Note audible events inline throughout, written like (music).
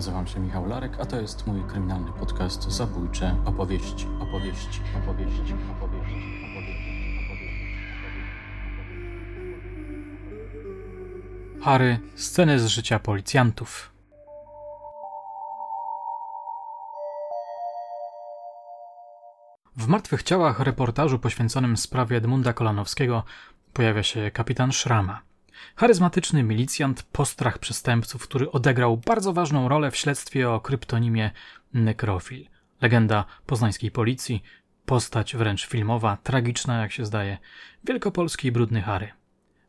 nazywam się Michał Larek, a to jest mój kryminalny podcast Zabójcze opowieści, opowieści, opowieści, opowieści, opowieści, opowieści. Harry, sceny z życia policjantów. W Martwych Ciałach reportażu poświęconym sprawie Edmunda Kolanowskiego pojawia się kapitan Szrama. Charyzmatyczny milicjant, postrach przestępców, który odegrał bardzo ważną rolę w śledztwie o kryptonimie Nekrofil. Legenda poznańskiej policji, postać wręcz filmowa, tragiczna jak się zdaje. Wielkopolski brudny Harry.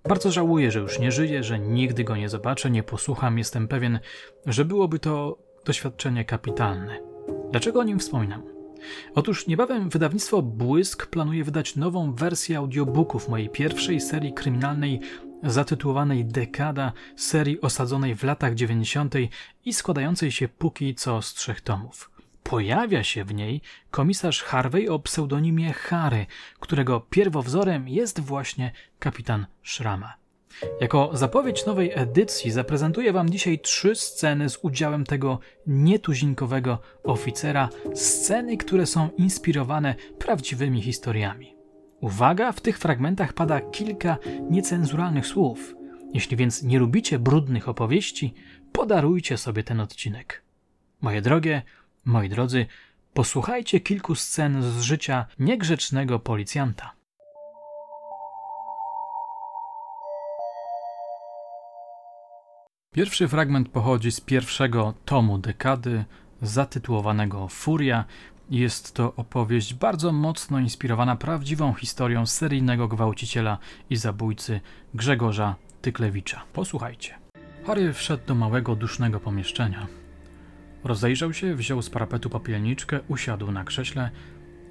Bardzo żałuję, że już nie żyje, że nigdy go nie zobaczę, nie posłucham. Jestem pewien, że byłoby to doświadczenie kapitalne. Dlaczego o nim wspominam? Otóż niebawem wydawnictwo Błysk planuje wydać nową wersję audiobooków mojej pierwszej serii kryminalnej zatytułowanej Dekada, serii osadzonej w latach 90. i składającej się póki co z trzech tomów. Pojawia się w niej komisarz Harvey o pseudonimie Harry, którego pierwowzorem jest właśnie kapitan Szrama. Jako zapowiedź nowej edycji zaprezentuję Wam dzisiaj trzy sceny z udziałem tego nietuzinkowego oficera, sceny, które są inspirowane prawdziwymi historiami. Uwaga, w tych fragmentach pada kilka niecenzuralnych słów. Jeśli więc nie lubicie brudnych opowieści, podarujcie sobie ten odcinek. Moje drogie, moi drodzy, posłuchajcie kilku scen z życia niegrzecznego policjanta. Pierwszy fragment pochodzi z pierwszego tomu dekady, zatytułowanego Furia. Jest to opowieść bardzo mocno inspirowana prawdziwą historią seryjnego gwałciciela i zabójcy Grzegorza Tyklewicza. Posłuchajcie. Harry wszedł do małego, dusznego pomieszczenia. Rozejrzał się, wziął z parapetu popielniczkę, usiadł na krześle,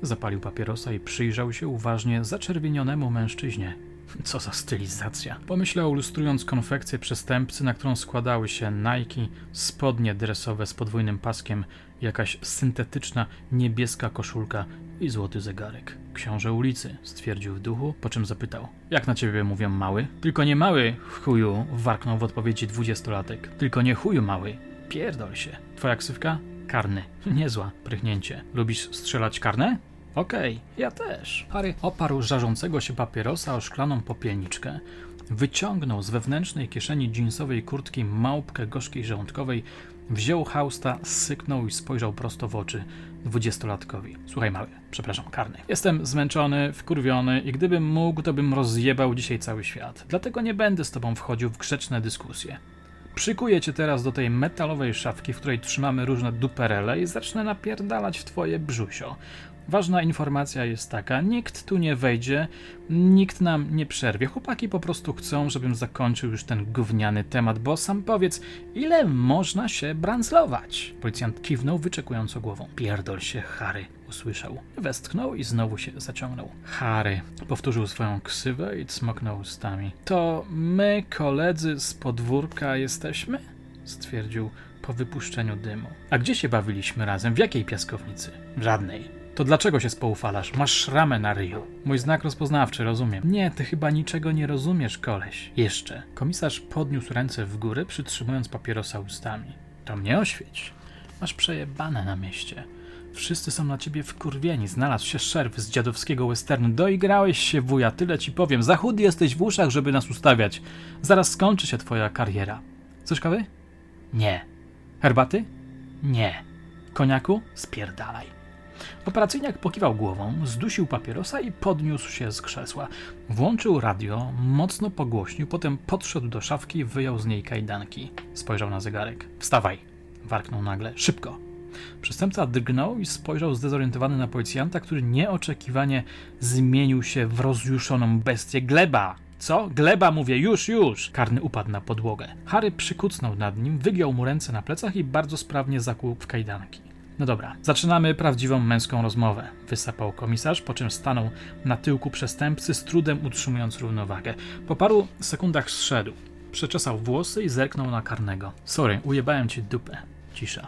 zapalił papierosa i przyjrzał się uważnie zaczerwienionemu mężczyźnie. (laughs) Co za stylizacja. Pomyślał, lustrując konfekcję przestępcy, na którą składały się Nike, spodnie dresowe z podwójnym paskiem, jakaś syntetyczna niebieska koszulka i złoty zegarek. Książę ulicy, stwierdził w duchu, po czym zapytał. Jak na ciebie mówią mały? Tylko nie mały, chuju, warknął w odpowiedzi dwudziestolatek. Tylko nie chuju mały. Pierdol się. Twoja ksywka? Karny. (laughs) Niezła, prychnięcie. Lubisz strzelać karne? Okej, okay, ja też. Harry oparł żarzącego się papierosa o szklaną popielniczkę, wyciągnął z wewnętrznej kieszeni jeansowej kurtki małpkę gorzkiej żołądkowej, wziął hausta, syknął i spojrzał prosto w oczy dwudziestolatkowi. Słuchaj mały, przepraszam, karny. Jestem zmęczony, wkurwiony i gdybym mógł, to bym rozjebał dzisiaj cały świat. Dlatego nie będę z tobą wchodził w grzeczne dyskusje. Przykuję cię teraz do tej metalowej szafki, w której trzymamy różne duperele i zacznę napierdalać w twoje brzusio. Ważna informacja jest taka: nikt tu nie wejdzie, nikt nam nie przerwie. Chłopaki po prostu chcą, żebym zakończył już ten gówniany temat, bo sam powiedz, ile można się brandzlować? Policjant kiwnął, wyczekująco głową. Pierdol się, Harry, usłyszał. Westchnął i znowu się zaciągnął. Harry, powtórzył swoją ksywę i cmoknął ustami. To my, koledzy z podwórka, jesteśmy? stwierdził po wypuszczeniu dymu. A gdzie się bawiliśmy razem? W jakiej piaskownicy? Żadnej. To dlaczego się spoufalasz? Masz szramę na ryju. Mój znak rozpoznawczy, rozumiem. Nie, ty chyba niczego nie rozumiesz, koleś. Jeszcze. Komisarz podniósł ręce w górę, przytrzymując papierosa ustami. To mnie oświeć. Masz przejebane na mieście. Wszyscy są na ciebie wkurwieni. Znalazł się szerw z dziadowskiego westernu. Doigrałeś się, wuja, tyle ci powiem. Za chudy jesteś w uszach, żeby nas ustawiać. Zaraz skończy się twoja kariera. Coś kawy? Nie. Herbaty? Nie. Koniaku? Spierdalaj. Operacyjniak pokiwał głową, zdusił papierosa i podniósł się z krzesła. Włączył radio, mocno pogłośnił, potem podszedł do szafki i wyjął z niej kajdanki. Spojrzał na zegarek. Wstawaj! warknął nagle. Szybko! Przestępca drgnął i spojrzał zdezorientowany na policjanta, który nieoczekiwanie zmienił się w rozjuszoną bestię. Gleba! Co? Gleba, mówię, już, już! Karny upadł na podłogę. Harry przykucnął nad nim, wygiął mu ręce na plecach i bardzo sprawnie zakłuł w kajdanki. No dobra, zaczynamy prawdziwą męską rozmowę, wysapał komisarz, po czym stanął na tyłku przestępcy, z trudem utrzymując równowagę. Po paru sekundach zszedł, przeczesał włosy i zerknął na karnego. Sorry, ujebałem ci dupę. Cisza.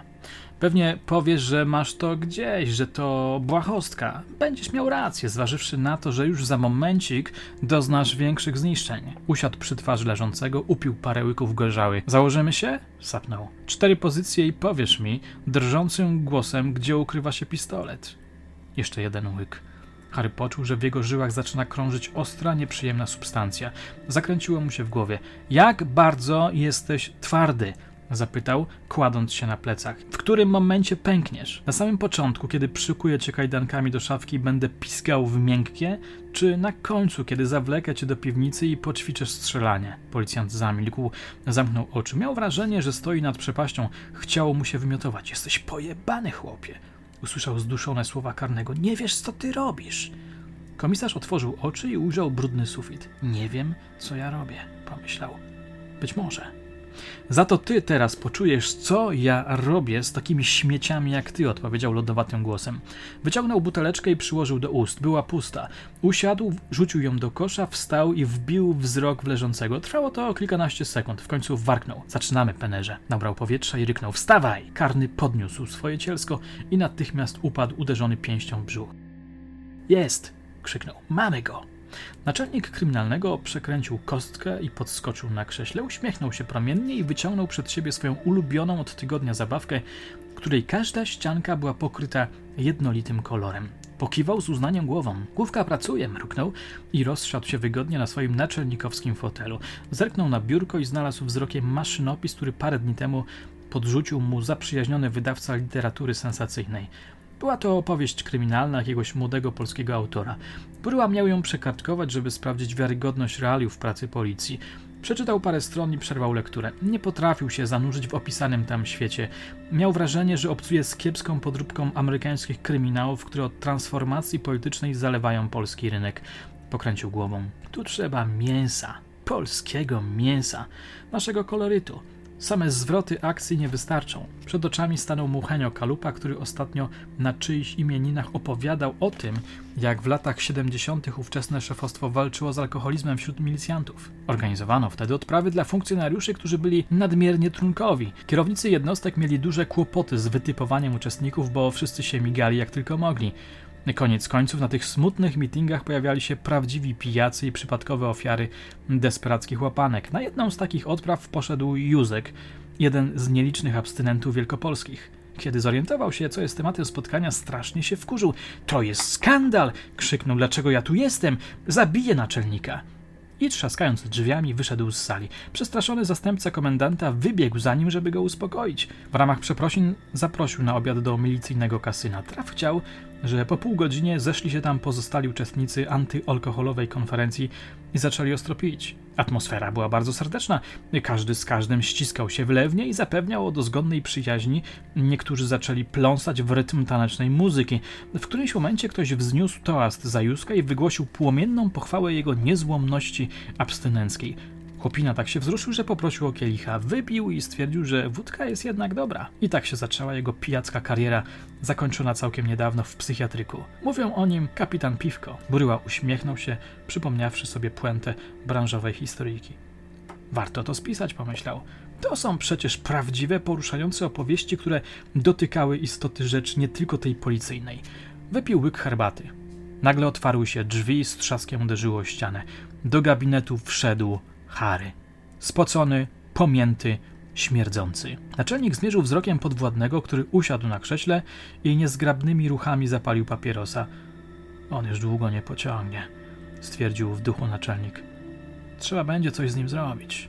Pewnie powiesz, że masz to gdzieś, że to błahostka. Będziesz miał rację, zważywszy na to, że już za momencik doznasz większych zniszczeń. Usiadł przy twarzy leżącego, upił parę łyków gorzały. Założymy się? Sapnął. Cztery pozycje i powiesz mi, drżącym głosem, gdzie ukrywa się pistolet. Jeszcze jeden łyk. Harry poczuł, że w jego żyłach zaczyna krążyć ostra, nieprzyjemna substancja. Zakręciło mu się w głowie. Jak bardzo jesteś twardy? Zapytał, kładąc się na plecach. W którym momencie pękniesz? Na samym początku, kiedy przykuję cię kajdankami do szafki i będę piskał w miękkie? Czy na końcu, kiedy zawlekę cię do piwnicy i poćwiczysz strzelanie? Policjant zamilkł, zamknął oczy. Miał wrażenie, że stoi nad przepaścią. Chciało mu się wymiotować. Jesteś pojebany, chłopie. Usłyszał zduszone słowa karnego. Nie wiesz, co ty robisz. Komisarz otworzył oczy i ujrzał brudny sufit. Nie wiem, co ja robię, pomyślał. Być może. Za to ty teraz poczujesz, co ja robię z takimi śmieciami jak ty, odpowiedział lodowatym głosem. Wyciągnął buteleczkę i przyłożył do ust. Była pusta. Usiadł, rzucił ją do kosza, wstał i wbił wzrok w leżącego. Trwało to kilkanaście sekund. W końcu warknął. Zaczynamy, penerze. Nabrał powietrza i ryknął. Wstawaj! Karny podniósł swoje cielsko i natychmiast upadł uderzony pięścią w brzuch. Jest! krzyknął. Mamy go! Naczelnik kryminalnego przekręcił kostkę i podskoczył na krześle, uśmiechnął się promiennie i wyciągnął przed siebie swoją ulubioną od tygodnia zabawkę, której każda ścianka była pokryta jednolitym kolorem. Pokiwał z uznaniem głową. Główka pracuje, mruknął i rozsiadł się wygodnie na swoim naczelnikowskim fotelu. Zerknął na biurko i znalazł wzrokiem maszynopis, który parę dni temu podrzucił mu zaprzyjaźniony wydawca literatury sensacyjnej. Była to opowieść kryminalna jakiegoś młodego polskiego autora. Bryła miał ją przekartkować, żeby sprawdzić wiarygodność realiów pracy policji. Przeczytał parę stron i przerwał lekturę. Nie potrafił się zanurzyć w opisanym tam świecie. Miał wrażenie, że obcuje z kiepską podróbką amerykańskich kryminałów, które od transformacji politycznej zalewają polski rynek. Pokręcił głową. Tu trzeba mięsa. Polskiego mięsa. Naszego kolorytu. Same zwroty akcji nie wystarczą. Przed oczami stanął mu Henio Kalupa, który ostatnio na czyichś imieninach opowiadał o tym, jak w latach 70. ówczesne szefostwo walczyło z alkoholizmem wśród milicjantów. Organizowano wtedy odprawy dla funkcjonariuszy, którzy byli nadmiernie trunkowi. Kierownicy jednostek mieli duże kłopoty z wytypowaniem uczestników, bo wszyscy się migali jak tylko mogli. Koniec końców na tych smutnych mitingach pojawiali się prawdziwi pijacy i przypadkowe ofiary desperackich łapanek. Na jedną z takich odpraw poszedł Józek, jeden z nielicznych abstynentów wielkopolskich. Kiedy zorientował się, co jest tematem spotkania, strasznie się wkurzył. To jest skandal! krzyknął. Dlaczego ja tu jestem? Zabiję naczelnika! I trzaskając drzwiami wyszedł z sali. Przestraszony zastępca komendanta wybiegł za nim, żeby go uspokoić. W ramach przeprosin zaprosił na obiad do milicyjnego kasyna. Traf chciał, że po pół godzinie zeszli się tam pozostali uczestnicy antyalkoholowej konferencji i zaczęli ostro pić. Atmosfera była bardzo serdeczna, każdy z każdym ściskał się wlewnie i zapewniał o dozgodnej przyjaźni. Niektórzy zaczęli pląsać w rytm tanecznej muzyki. W którymś momencie ktoś wzniósł toast za i wygłosił płomienną pochwałę jego niezłomności abstynenckiej. Chłopina tak się wzruszył, że poprosił o kielicha, wypił i stwierdził, że wódka jest jednak dobra. I tak się zaczęła jego pijacka kariera, zakończona całkiem niedawno w psychiatryku. Mówią o nim kapitan Piwko. Buryła uśmiechnął się, przypomniawszy sobie puentę branżowej historyjki. Warto to spisać, pomyślał. To są przecież prawdziwe, poruszające opowieści, które dotykały istoty rzeczy nie tylko tej policyjnej. Wypił łyk herbaty. Nagle otwarły się drzwi, z trzaskiem uderzyło o ścianę. Do gabinetu wszedł Harry. Spocony, pomięty, śmierdzący. Naczelnik zmierzył wzrokiem podwładnego, który usiadł na krześle i niezgrabnymi ruchami zapalił papierosa. On już długo nie pociągnie, stwierdził w duchu naczelnik. Trzeba będzie coś z nim zrobić.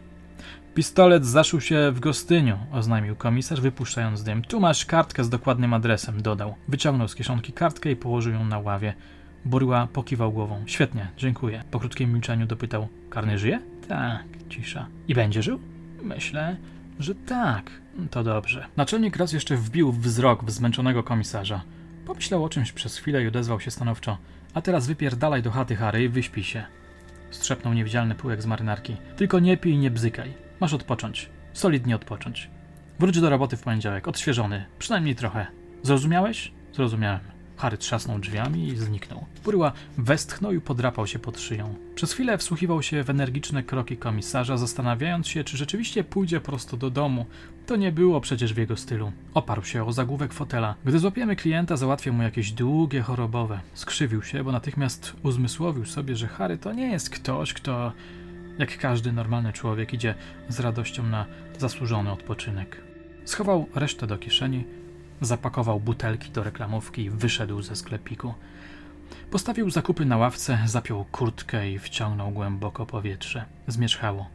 Pistolet zaszył się w gostyniu, oznajmił komisarz, wypuszczając dym. Tu masz kartkę z dokładnym adresem, dodał. Wyciągnął z kieszonki kartkę i położył ją na ławie. Boryła pokiwał głową. Świetnie, dziękuję. Po krótkim milczeniu dopytał: Karny żyje? Tak, cisza. I będzie żył? Myślę, że tak. To dobrze. Naczelnik raz jeszcze wbił wzrok w zmęczonego komisarza. Pomyślał o czymś przez chwilę i odezwał się stanowczo. A teraz wypierdalaj do chaty Harry i wyśpij się. Strzepnął niewidzialny pyłek z marynarki. Tylko nie pij i nie bzykaj. Masz odpocząć. Solidnie odpocząć. Wróć do roboty w poniedziałek, odświeżony. Przynajmniej trochę. Zrozumiałeś? Zrozumiałem. Harry trzasnął drzwiami i zniknął. Buryła westchnął i podrapał się pod szyją. Przez chwilę wsłuchiwał się w energiczne kroki komisarza, zastanawiając się, czy rzeczywiście pójdzie prosto do domu. To nie było przecież w jego stylu. Oparł się o zagłówek fotela. Gdy złapiemy klienta, załatwię mu jakieś długie chorobowe. Skrzywił się, bo natychmiast uzmysłowił sobie, że Harry to nie jest ktoś, kto jak każdy normalny człowiek idzie z radością na zasłużony odpoczynek. Schował resztę do kieszeni, zapakował butelki do reklamówki i wyszedł ze sklepiku. Postawił zakupy na ławce, zapiął kurtkę i wciągnął głęboko powietrze. Zmierzchało.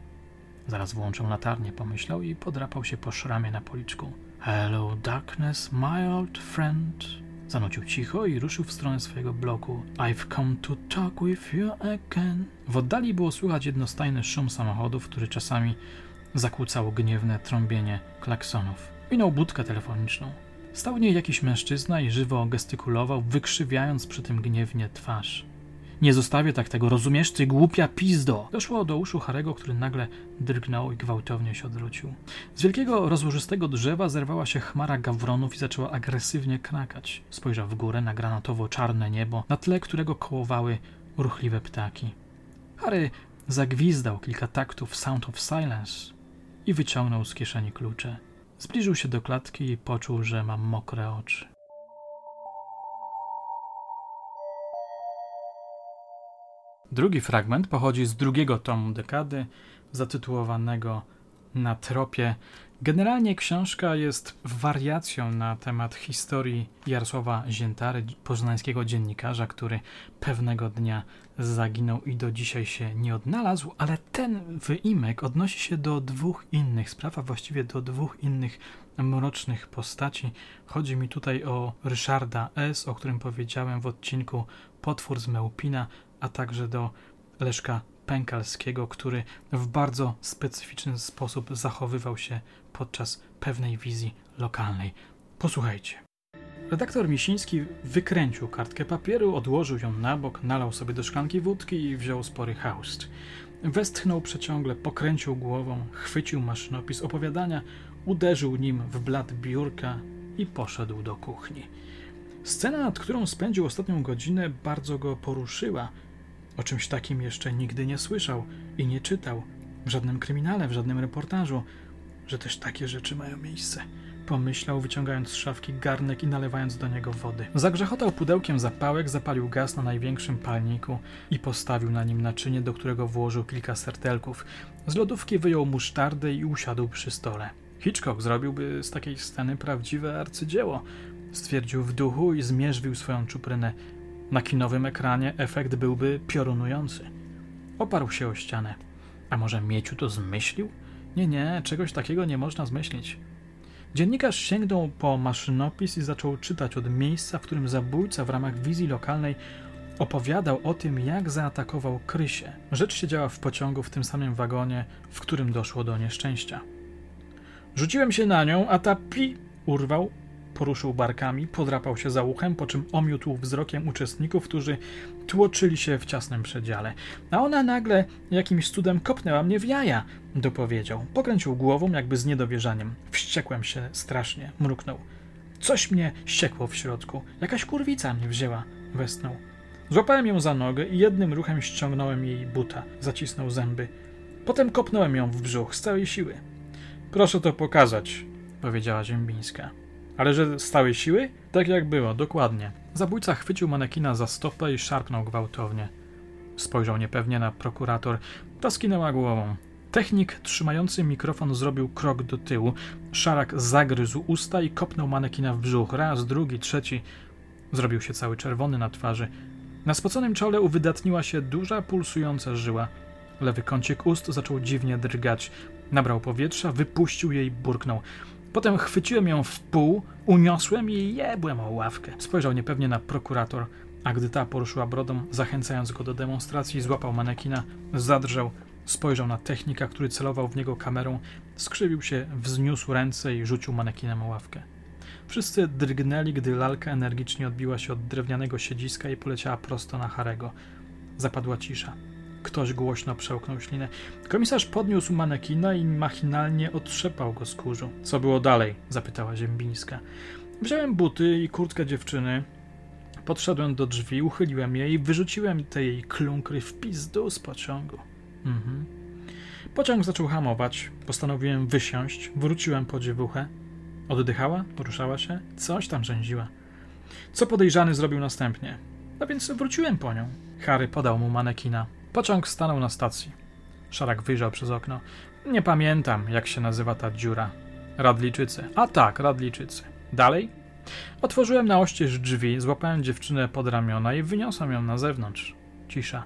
Zaraz włączę latarnię, pomyślał i podrapał się po szramie na policzku. Hello, darkness, my old friend. Zanucił cicho i ruszył w stronę swojego bloku. I've come to talk with you again. W oddali było słychać jednostajny szum samochodów, który czasami zakłócał gniewne trąbienie klaksonów. Minął budkę telefoniczną. Stał w niej jakiś mężczyzna i żywo gestykulował, wykrzywiając przy tym gniewnie twarz. Nie zostawię tak tego, rozumiesz, ty głupia pizdo! Doszło do uszu Harego, który nagle drgnął i gwałtownie się odwrócił. Z wielkiego, rozłożystego drzewa zerwała się chmara gawronów i zaczęła agresywnie krakać. Spojrzał w górę na granatowo-czarne niebo, na tle którego kołowały ruchliwe ptaki. Harry zagwizdał kilka taktów Sound of Silence i wyciągnął z kieszeni klucze. Zbliżył się do klatki i poczuł, że ma mokre oczy. Drugi fragment pochodzi z drugiego tomu dekady, zatytułowanego Na tropie. Generalnie książka jest wariacją na temat historii Jarosława Ziętary, poznańskiego dziennikarza, który pewnego dnia zaginął i do dzisiaj się nie odnalazł, ale ten wyimek odnosi się do dwóch innych spraw, a właściwie do dwóch innych mrocznych postaci. Chodzi mi tutaj o Ryszarda S., o którym powiedziałem w odcinku Potwór z Mełpina, a także do Leszka Pękalskiego, który w bardzo specyficzny sposób zachowywał się podczas pewnej wizji lokalnej. Posłuchajcie. Redaktor Misiński wykręcił kartkę papieru, odłożył ją na bok, nalał sobie do szklanki wódki i wziął spory haust. Westchnął przeciągle, pokręcił głową, chwycił maszynopis opowiadania, uderzył nim w blat biurka i poszedł do kuchni. Scena, nad którą spędził ostatnią godzinę, bardzo go poruszyła. O czymś takim jeszcze nigdy nie słyszał i nie czytał w żadnym kryminale, w żadnym reportażu, że też takie rzeczy mają miejsce. Pomyślał, wyciągając z szafki garnek i nalewając do niego wody. Zagrzechotał pudełkiem zapałek, zapalił gaz na największym palniku i postawił na nim naczynie, do którego włożył kilka serdelków. Z lodówki wyjął musztardę i usiadł przy stole. Hitchcock zrobiłby z takiej sceny prawdziwe arcydzieło, stwierdził w duchu i zmierzwił swoją czuprynę. Na kinowym ekranie efekt byłby piorunujący. Oparł się o ścianę. A może Mieciu to zmyślił? Nie, nie, czegoś takiego nie można zmyślić. Dziennikarz sięgnął po maszynopis i zaczął czytać od miejsca, w którym zabójca w ramach wizji lokalnej opowiadał o tym, jak zaatakował Krysię. Rzecz się działa w pociągu w tym samym wagonie, w którym doszło do nieszczęścia. Rzuciłem się na nią, a ta pi urwał, poruszył barkami, podrapał się za uchem, po czym omiótł wzrokiem uczestników, którzy tłoczyli się w ciasnym przedziale. A ona nagle jakimś cudem kopnęła mnie w jaja, dopowiedział. Pokręcił głową, jakby z niedowierzaniem. Wściekłem się strasznie, mruknął. Coś mnie ściekło w środku. Jakaś kurwica mnie wzięła, westnął. Złapałem ją za nogę i jednym ruchem ściągnąłem jej buta. Zacisnął zęby. Potem kopnąłem ją w brzuch z całej siły. Proszę to pokazać, powiedziała Ziębińska. Ale że z całej siły? Tak jak było, dokładnie. Zabójca chwycił manekina za stopę i szarpnął gwałtownie. Spojrzał niepewnie na prokurator. Ta skinęła głową. Technik trzymający mikrofon zrobił krok do tyłu. Szarak zagryzł usta i kopnął manekina w brzuch. Raz, drugi, trzeci. Zrobił się cały czerwony na twarzy. Na spoconym czole uwydatniła się duża, pulsująca żyła. Lewy kącik ust zaczął dziwnie drgać. Nabrał powietrza, wypuścił je i burknął. Potem chwyciłem ją w pół, uniosłem i jebłem o ławkę. Spojrzał niepewnie na prokurator, a gdy ta poruszyła brodą, zachęcając go do demonstracji, złapał manekina, zadrżał, spojrzał na technika, który celował w niego kamerą, skrzywił się, wzniósł ręce i rzucił manekinem o ławkę. Wszyscy drgnęli, gdy lalka energicznie odbiła się od drewnianego siedziska i poleciała prosto na Harego. Zapadła cisza. Ktoś głośno przełknął ślinę. Komisarz podniósł manekina i machinalnie otrzepał go z kurzu. Co było dalej? zapytała Ziembińska. Wziąłem buty i kurtkę dziewczyny. Podszedłem do drzwi, uchyliłem je i wyrzuciłem te jej klunkry w pizdu z pociągu. Mhm. Pociąg zaczął hamować. Postanowiłem wysiąść. Wróciłem po dziewuchę. Oddychała, poruszała się, coś tam rzęziła. Co podejrzany zrobił następnie? No więc wróciłem po nią. Harry podał mu manekina. Pociąg stanął na stacji. Szarak wyjrzał przez okno. Nie pamiętam, jak się nazywa ta dziura. Radliczycy. A tak, Radliczycy. Dalej? Otworzyłem na oścież drzwi, złapałem dziewczynę pod ramiona i wyniosłem ją na zewnątrz. Cisza.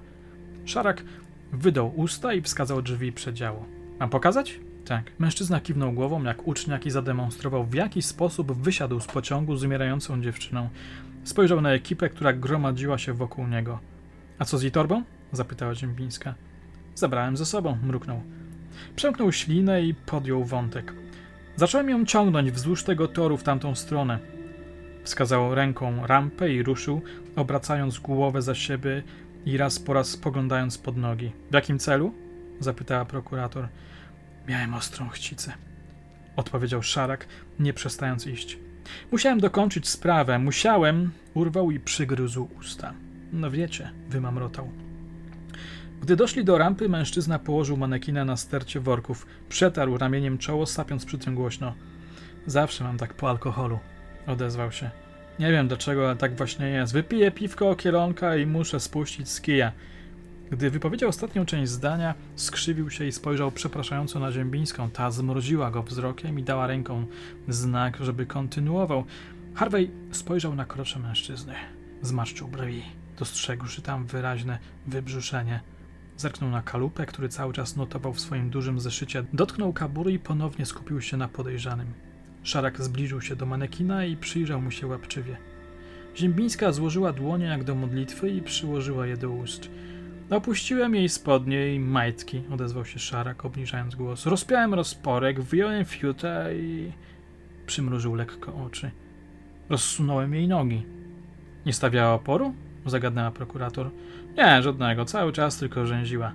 Szarak wydał usta i wskazał drzwi przedziału. Mam pokazać? Tak. Mężczyzna kiwnął głową jak uczniak i zademonstrował, w jaki sposób wysiadł z pociągu z umierającą dziewczyną. Spojrzał na ekipę, która gromadziła się wokół niego. A co z jej torbą? Zapytała Ziembińska. Zabrałem ze sobą, mruknął. Przemknął ślinę i podjął wątek. Zacząłem ją ciągnąć wzdłuż tego toru w tamtą stronę. Wskazał ręką rampę i ruszył, obracając głowę za siebie i raz po raz spoglądając pod nogi. W jakim celu? zapytała prokurator. Miałem ostrą chcicę. Odpowiedział Szarak, nie przestając iść. Musiałem dokończyć sprawę, musiałem. Urwał i przygryzł usta. No wiecie, wymamrotał. Gdy doszli do rampy, mężczyzna położył manekina na stercie worków. Przetarł ramieniem czoło, sapiąc przy tym głośno. Zawsze mam tak po alkoholu, odezwał się. Nie wiem dlaczego, ale tak właśnie jest. Wypiję piwko, kielonka i muszę spuścić z kija. Gdy wypowiedział ostatnią część zdania, skrzywił się i spojrzał przepraszająco na Ziębińską. Ta zmroziła go wzrokiem i dała ręką znak, żeby kontynuował. Harvey spojrzał na krocze mężczyzny. Zmarszczył brwi, dostrzegłszy tam wyraźne wybrzuszenie. Zerknął na kalupę, który cały czas notował w swoim dużym zeszycie, dotknął kabury i ponownie skupił się na podejrzanym. Szarak zbliżył się do manekina i przyjrzał mu się łapczywie. Ziembińska złożyła dłonie jak do modlitwy i przyłożyła je do ust. Opuściłem jej spodnie i majtki, odezwał się Szarak, obniżając głos. Rozpiałem rozporek, wyjąłem fiuta i... Przymrużył lekko oczy. Rozsunąłem jej nogi. Nie stawiała oporu? Zagadnęła prokurator. Nie, żadnego, cały czas tylko rzęziła.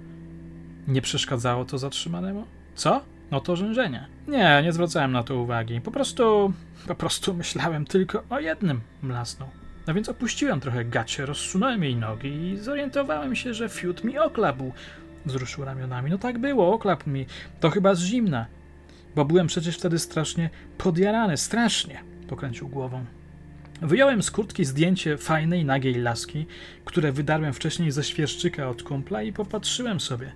Nie przeszkadzało to zatrzymanemu? Co? No to rzężenie. Nie, nie zwracałem na to uwagi. Po prostu... po prostu myślałem tylko o jednym, mlasnął. No więc opuściłem trochę gacie, rozsunąłem jej nogi i zorientowałem się, że fiut mi oklapł. Wzruszył ramionami. No tak było, oklapł mi. To chyba z zimna. Bo byłem przecież wtedy strasznie podjarany, strasznie. Pokręcił głową. Wyjąłem z kurtki zdjęcie fajnej, nagiej laski, które wydarłem wcześniej ze świerszczyka od kumpla i popatrzyłem sobie.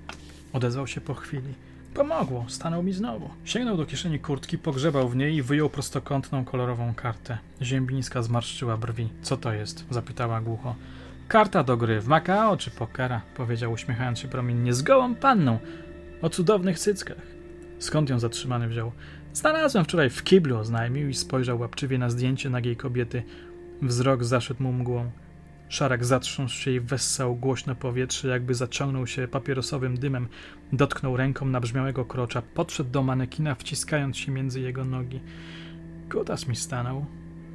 Odezwał się po chwili. Pomogło, stanął mi znowu. Sięgnął do kieszeni kurtki, pogrzebał w niej i wyjął prostokątną, kolorową kartę. Ziębińska zmarszczyła brwi. Co to jest? zapytała głucho. Karta do gry w Makao czy pokera, powiedział uśmiechając się promiennie, z gołą panną, o cudownych cyckach. Skąd ją zatrzymany wziął? Znalazłem wczoraj w kiblu, oznajmił i spojrzał łapczywie na zdjęcie nagiej kobiety. Wzrok zaszedł mu mgłą. Szarak zatrząsł się i wessał głośno powietrze, jakby zaciągnął się papierosowym dymem. Dotknął ręką nabrzmiałego krocza, podszedł do manekina, wciskając się między jego nogi. Godas mi stanął,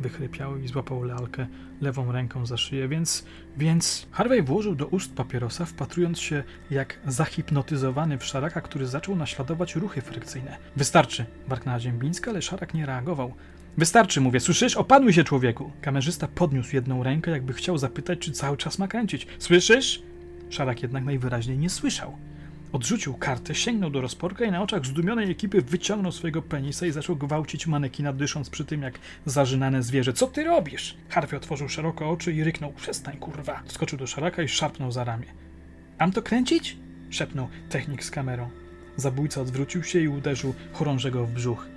wychrypiał i złapał lalkę lewą ręką za szyję, więc, więc... Harvey włożył do ust papierosa, wpatrując się jak zahipnotyzowany w Szaraka, który zaczął naśladować ruchy frykcyjne. Wystarczy, warknęła Ziembińska, ale Szarak nie reagował. Wystarczy, mówię, słyszysz? Opanuj się, człowieku! Kamerzysta podniósł jedną rękę, jakby chciał zapytać, czy cały czas ma kręcić. Słyszysz? Szarak jednak najwyraźniej nie słyszał. Odrzucił kartę, sięgnął do rozporka i na oczach zdumionej ekipy wyciągnął swojego penisa i zaczął gwałcić manekina, dysząc przy tym jak zażynane zwierzę. Co ty robisz? Harvey otworzył szeroko oczy i ryknął. Przestań, kurwa. Skoczył do szaraka i szarpnął za ramię. Mam to kręcić? szepnął technik z kamerą. Zabójca odwrócił się i uderzył chorążego w brzuch.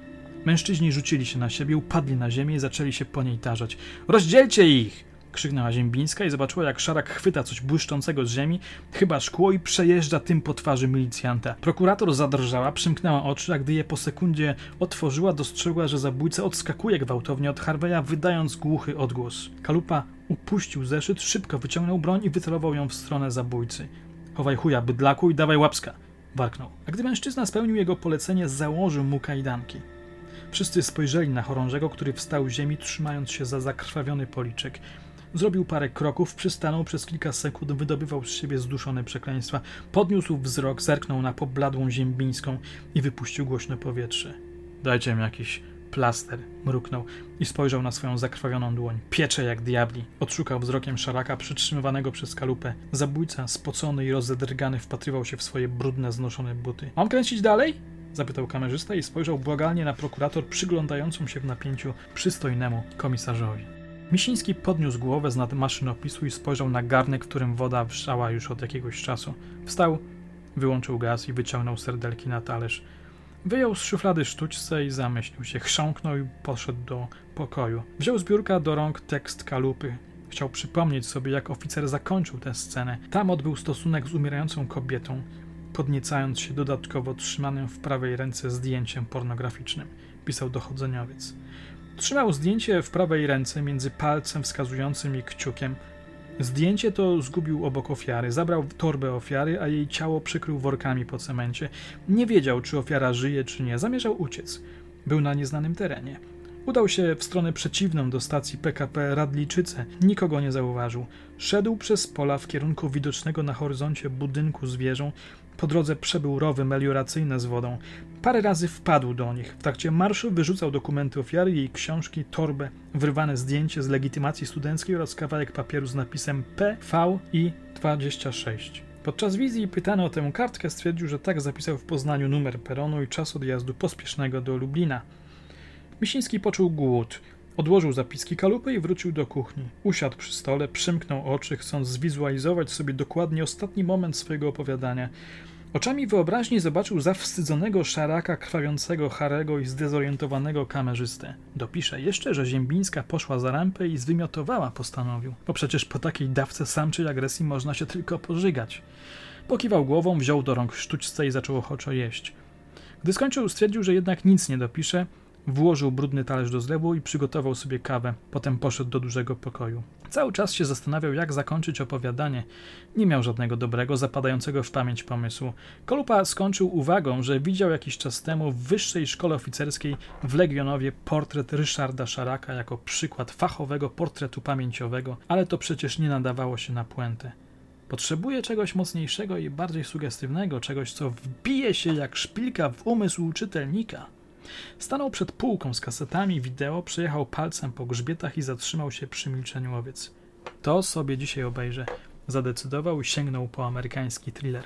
Mężczyźni rzucili się na siebie, upadli na ziemię i zaczęli się po niej tarzać. Rozdzielcie ich! Krzyknęła Ziembińska i zobaczyła, jak szarak chwyta coś błyszczącego z ziemi, chyba szkło i przejeżdża tym po twarzy milicjanta. Prokurator zadrżała, przymknęła oczy, a gdy je po sekundzie otworzyła, dostrzegła, że zabójca odskakuje gwałtownie od Harveya, wydając głuchy odgłos. Kalupa upuścił zeszyt, szybko wyciągnął broń i wycelował ją w stronę zabójcy. Chowaj chuja, bydlaku i dawaj łapska! Warknął. A gdy mężczyzna spełnił jego polecenie, założył mu kajdanki. Wszyscy spojrzeli na chorążego, który wstał z ziemi, trzymając się za zakrwawiony policzek. Zrobił parę kroków, przystanął przez kilka sekund, wydobywał z siebie zduszone przekleństwa, podniósł wzrok, zerknął na pobladłą ziembińską i wypuścił głośne powietrze. Dajcie mi jakiś Plaster, mruknął i spojrzał na swoją zakrwawioną dłoń. Piecze jak diabli. Odszukał wzrokiem szaraka przytrzymywanego przez kalupę. Zabójca, spocony i rozedrgany, wpatrywał się w swoje brudne, znoszone buty. Mam kręcić dalej? Zapytał kamerzysta i spojrzał błagalnie na prokurator przyglądającą się w napięciu przystojnemu komisarzowi. Misiński podniósł głowę z nad maszynopisu i spojrzał na garnek, w którym woda wrzała już od jakiegoś czasu. Wstał, wyłączył gaz i wyciągnął serdelki na talerz. Wyjął z szuflady sztućce i zamyślił się. Chrząknął i poszedł do pokoju. Wziął z biurka do rąk tekst kalupy. Chciał przypomnieć sobie, jak oficer zakończył tę scenę. Tam odbył stosunek z umierającą kobietą, podniecając się dodatkowo trzymanym w prawej ręce zdjęciem pornograficznym, pisał dochodzeniowiec. Trzymał zdjęcie w prawej ręce między palcem wskazującym i kciukiem. Zdjęcie to zgubił obok ofiary. Zabrał torbę ofiary, a jej ciało przykrył workami po cemencie. Nie wiedział, czy ofiara żyje, czy nie. Zamierzał uciec. Był na nieznanym terenie. Udał się w stronę przeciwną do stacji PKP Radliczyce. Nikogo nie zauważył. Szedł przez pola w kierunku widocznego na horyzoncie budynku z wieżą. Po drodze przebył rowy melioracyjne z wodą. Parę razy wpadł do nich. W trakcie marszu wyrzucał dokumenty ofiary, jej książki, torbę, wyrwane zdjęcie z legitymacji studenckiej oraz kawałek papieru z napisem PVI 26. Podczas wizji pytany o tę kartkę stwierdził, że tak zapisał w Poznaniu numer peronu i czas odjazdu pospiesznego do Lublina. Misiński poczuł głód. Odłożył zapiski kalupy i wrócił do kuchni. Usiadł przy stole, przymknął oczy, chcąc zwizualizować sobie dokładnie ostatni moment swojego opowiadania. Oczami wyobraźni zobaczył zawstydzonego szaraka, krwawiącego Harego i zdezorientowanego kamerzystę. Dopisze jeszcze, że Ziembińska poszła za rampę i zwymiotowała, postanowił. Bo przecież po takiej dawce samczej agresji można się tylko pożygać. Pokiwał głową, wziął do rąk sztućce i zaczął ochoczo jeść. Gdy skończył, stwierdził, że jednak nic nie dopisze, Włożył brudny talerz do zlewu i przygotował sobie kawę. Potem poszedł do dużego pokoju. Cały czas się zastanawiał, jak zakończyć opowiadanie. Nie miał żadnego dobrego, zapadającego w pamięć pomysłu. Kolupa skończył uwagą, że widział jakiś czas temu w wyższej szkole oficerskiej w Legionowie portret Ryszarda Szaraka jako przykład fachowego portretu pamięciowego, ale to przecież nie nadawało się na puentę. Potrzebuje czegoś mocniejszego i bardziej sugestywnego, czegoś, co wbije się jak szpilka w umysł czytelnika. Stanął przed półką z kasetami wideo, przejechał palcem po grzbietach i zatrzymał się przy milczeniu owiec. To sobie dzisiaj obejrzę. Zadecydował i sięgnął po amerykański thriller.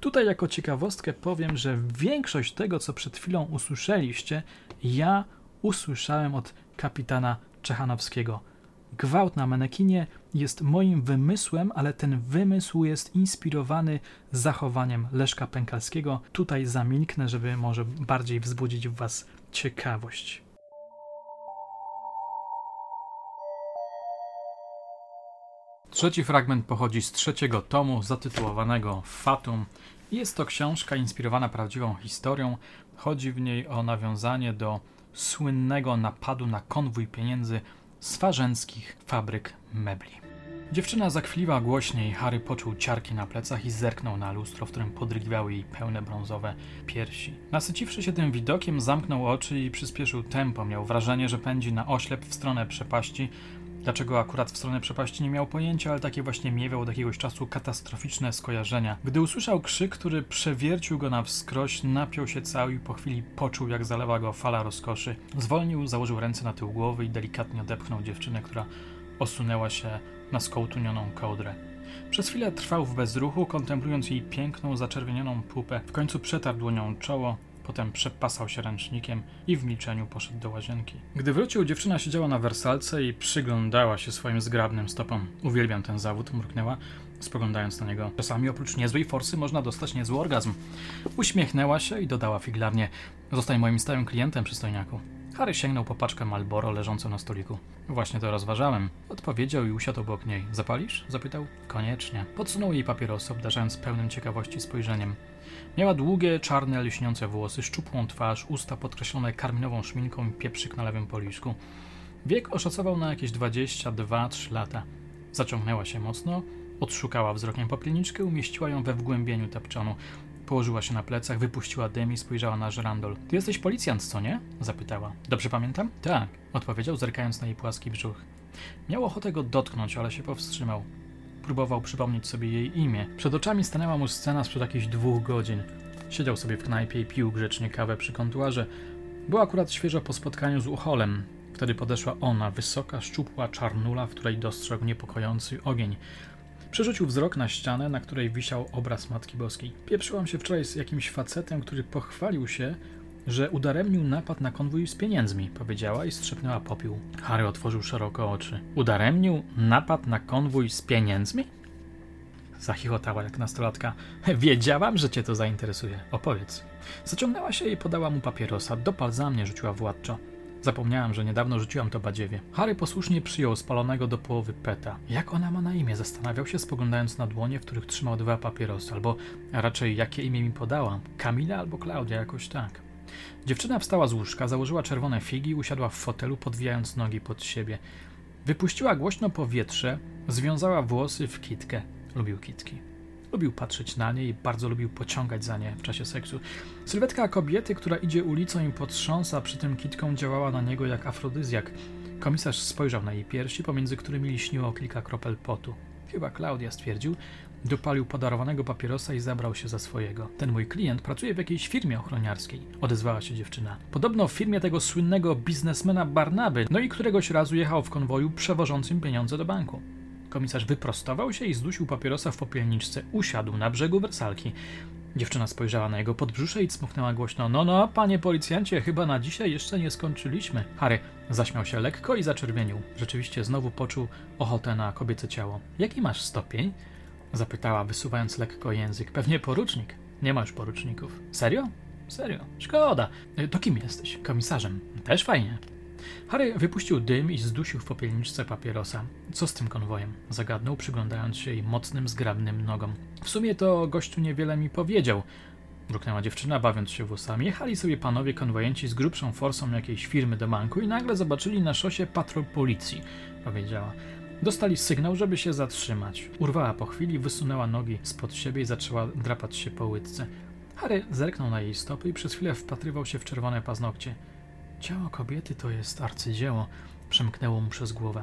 Tutaj jako ciekawostkę powiem, że większość tego, co przed chwilą usłyszeliście, ja usłyszałem od kapitana Czechanowskiego – Gwałt na manekinie jest moim wymysłem, ale ten wymysł jest inspirowany zachowaniem Leszka Pękalskiego. Tutaj zamilknę, żeby może bardziej wzbudzić w Was ciekawość. Trzeci fragment pochodzi z trzeciego tomu zatytułowanego Fatum. Jest to książka inspirowana prawdziwą historią. Chodzi w niej o nawiązanie do słynnego napadu na konwój pieniędzy swarzęckich fabryk mebli. Dziewczyna zakwiliła głośniej, Harry poczuł ciarki na plecach i zerknął na lustro, w którym podrygiwały jej pełne brązowe piersi. Nasyciwszy się tym widokiem, zamknął oczy i przyspieszył tempo. Miał wrażenie, że pędzi na oślep w stronę przepaści, Dlaczego akurat w stronę przepaści nie miał pojęcia, ale takie właśnie miewał od jakiegoś czasu katastroficzne skojarzenia. Gdy usłyszał krzyk, który przewiercił go na wskroś, napiął się cały i po chwili poczuł, jak zalewa go fala rozkoszy. Zwolnił, założył ręce na tył głowy i delikatnie odepchnął dziewczynę, która osunęła się na skołtunioną kołdrę. Przez chwilę trwał w bezruchu, kontemplując jej piękną, zaczerwienioną pupę. W końcu przetarł dłonią czoło, Potem przepasał się ręcznikiem i w milczeniu poszedł do łazienki. Gdy wrócił, dziewczyna siedziała na wersalce i przyglądała się swoim zgrabnym stopom. Uwielbiam ten zawód, mruknęła, spoglądając na niego. Czasami oprócz niezłej forsy można dostać niezły orgazm. Uśmiechnęła się i dodała figlarnie: Zostań moim stałym klientem, przystojniaku. Harry sięgnął po paczkę Malboro leżącą na stoliku. Właśnie to rozważałem. Odpowiedział i usiadł obok niej. Zapalisz? Zapytał. Koniecznie. Podsunął jej papierosy, obdarzając pełnym ciekawości spojrzeniem. Miała długie, czarne, lśniące włosy, szczupłą twarz, usta podkreślone karminową szminką i pieprzyk na lewym policzku. Wiek oszacował na jakieś 22-3 lata. Zaciągnęła się mocno, odszukała wzrokiem popielniczkę, umieściła ją we wgłębieniu tapczanu. Położyła się na plecach, wypuściła dym i spojrzała na żerandol. Ty jesteś policjant, co nie? Zapytała. Dobrze pamiętam? Tak, odpowiedział, zerkając na jej płaski brzuch. Miał ochotę go dotknąć, ale się powstrzymał. Próbował przypomnieć sobie jej imię. Przed oczami stanęła mu scena sprzed jakichś dwóch godzin. Siedział sobie w knajpie i pił grzecznie kawę przy kontuarze. Była akurat świeżo po spotkaniu z Ucholem. Wtedy podeszła ona, wysoka, szczupła czarnula, w której dostrzegł niepokojący ogień. Przerzucił wzrok na ścianę, na której wisiał obraz Matki Boskiej. Pieprzyłam się wczoraj z jakimś facetem, który pochwalił się, że udaremnił napad na konwój z pieniędzmi, powiedziała i strzepnęła popiół. Harry otworzył szeroko oczy. Udaremnił napad na konwój z pieniędzmi? Zachichotała jak nastolatka. Wiedziałam, że cię to zainteresuje. Opowiedz. Zaciągnęła się i podała mu papierosa. Dopal za mnie rzuciła władczo. Zapomniałam, że niedawno rzuciłam to badziewie. Harry posłusznie przyjął spalonego do połowy peta. Jak ona ma na imię? Zastanawiał się, spoglądając na dłonie, w których trzymał dwa papierosy, albo raczej jakie imię mi podała. Kamila albo Klaudia, jakoś tak. Dziewczyna wstała z łóżka, założyła czerwone figi i usiadła w fotelu, podwijając nogi pod siebie. Wypuściła głośno powietrze, związała włosy w kitkę. Lubił kitki. Lubił patrzeć na nie i bardzo lubił pociągać za nie w czasie seksu. Sylwetka kobiety, która idzie ulicą i potrząsa przy tym kitką, działała na niego jak afrodyzjak. Komisarz spojrzał na jej piersi, pomiędzy którymi liśniło kilka kropel potu. Chyba Klaudia stwierdził, Dopalił podarowanego papierosa i zabrał się za swojego. Ten mój klient pracuje w jakiejś firmie ochroniarskiej, odezwała się dziewczyna. Podobno w firmie tego słynnego biznesmena Barnaby, no i któregoś razu jechał w konwoju przewożącym pieniądze do banku. Komisarz wyprostował się i zdusił papierosa w popielniczce. Usiadł na brzegu wersalki. Dziewczyna spojrzała na jego podbrzusze i cmuknęła głośno. No, no, panie policjancie, chyba na dzisiaj jeszcze nie skończyliśmy. Harry zaśmiał się lekko i zaczerwienił. Rzeczywiście znowu poczuł ochotę na kobiece ciało. Jaki masz stopień? Zapytała, wysuwając lekko język. Pewnie porucznik. Nie ma już poruczników. Serio? Serio. Szkoda. To kim jesteś? Komisarzem. Też fajnie. Harry wypuścił dym i zdusił w popielniczce papierosa. Co z tym konwojem? Zagadnął, przyglądając się jej mocnym, zgrabnym nogom. W sumie to gościu niewiele mi powiedział. Mruknęła dziewczyna, bawiąc się włosami. Jechali sobie panowie konwojenci z grubszą forsą jakiejś firmy do banku i nagle zobaczyli na szosie patrol policji, powiedziała. Dostali sygnał, żeby się zatrzymać. Urwała po chwili, wysunęła nogi spod siebie i zaczęła drapać się po łydce. Harry zerknął na jej stopy i przez chwilę wpatrywał się w czerwone paznokcie. Ciało kobiety to jest arcydzieło, przemknęło mu przez głowę.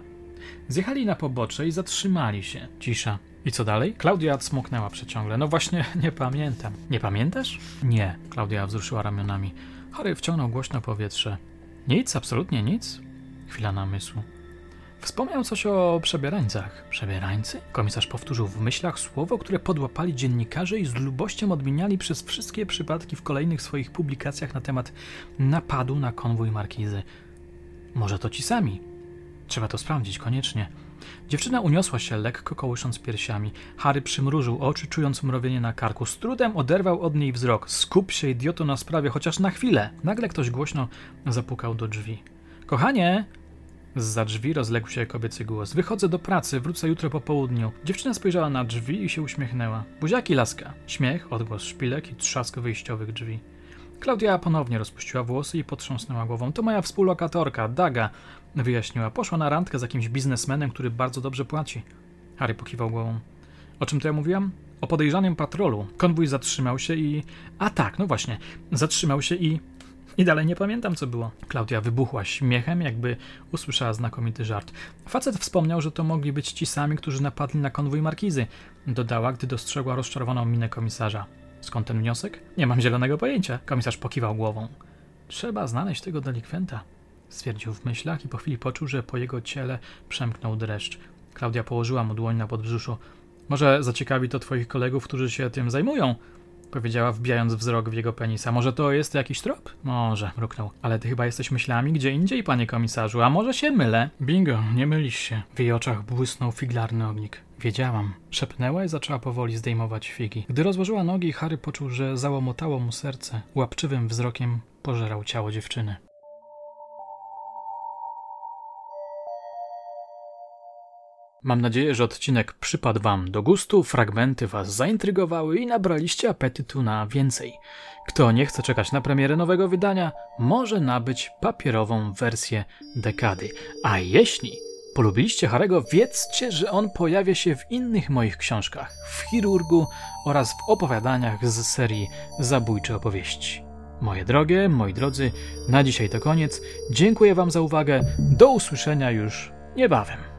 Zjechali na pobocze i zatrzymali się. Cisza. I co dalej? Klaudia smuknęła przeciągle. No właśnie, (laughs) nie pamiętam. Nie pamiętasz? Nie. Klaudia wzruszyła ramionami. Harry wciągnął głośno powietrze. Nic, absolutnie nic. Chwila namysłu. Wspomniał coś o przebierańcach. Przebierańcy? Komisarz powtórzył w myślach słowo, które podłapali dziennikarze i z lubością odmieniali przez wszystkie przypadki w kolejnych swoich publikacjach na temat napadu na konwój markizy. Może to ci sami? Trzeba to sprawdzić, koniecznie. Dziewczyna uniosła się, lekko kołysząc piersiami. Harry przymrużył oczy, czując mrowienie na karku. Z trudem oderwał od niej wzrok. Skup się, idioto, na sprawie, chociaż na chwilę. Nagle ktoś głośno zapukał do drzwi. Kochanie, za drzwi rozległ się kobiecy głos. Wychodzę do pracy, wrócę jutro po południu. Dziewczyna spojrzała na drzwi i się uśmiechnęła. Buziaki laska. Śmiech, odgłos szpilek i trzask wyjściowych drzwi. Klaudia ponownie rozpuściła włosy i potrząsnęła głową. To moja współlokatorka, Daga, wyjaśniła. Poszła na randkę z jakimś biznesmenem, który bardzo dobrze płaci. Harry pokiwał głową. O czym to ja mówiłam? O podejrzanym patrolu. Konwój zatrzymał się i... A tak, no właśnie. Zatrzymał się i i dalej nie pamiętam, co było. Klaudia wybuchła śmiechem, jakby usłyszała znakomity żart. Facet wspomniał, że to mogli być ci sami, którzy napadli na konwój markizy. Dodała, gdy dostrzegła rozczarowaną minę komisarza. Skąd ten wniosek? Nie mam zielonego pojęcia. Komisarz pokiwał głową. Trzeba znaleźć tego delikwenta, stwierdził w myślach i po chwili poczuł, że po jego ciele przemknął dreszcz. Klaudia położyła mu dłoń na podbrzuszu. Może zaciekawi to twoich kolegów, którzy się tym zajmują? Powiedziała, wbijając wzrok w jego penisa. Może to jest jakiś trop? Może, mruknął. Ale ty chyba jesteś myślami gdzie indziej, panie komisarzu, a może się mylę? Bingo, nie mylisz się. W jej oczach błysnął figlarny ognik. Wiedziałam. Szepnęła i zaczęła powoli zdejmować figi. Gdy rozłożyła nogi, Harry poczuł, że załomotało mu serce. Łapczywym wzrokiem pożerał ciało dziewczyny. Mam nadzieję, że odcinek przypadł Wam do gustu, fragmenty Was zaintrygowały i nabraliście apetytu na więcej. Kto nie chce czekać na premierę nowego wydania, może nabyć papierową wersję dekady. A jeśli polubiliście Harego, wiedzcie, że on pojawia się w innych moich książkach, w Chirurgu oraz w opowiadaniach z serii Zabójcze opowieści. Moje drogie, moi drodzy, na dzisiaj to koniec. Dziękuję Wam za uwagę. Do usłyszenia już niebawem.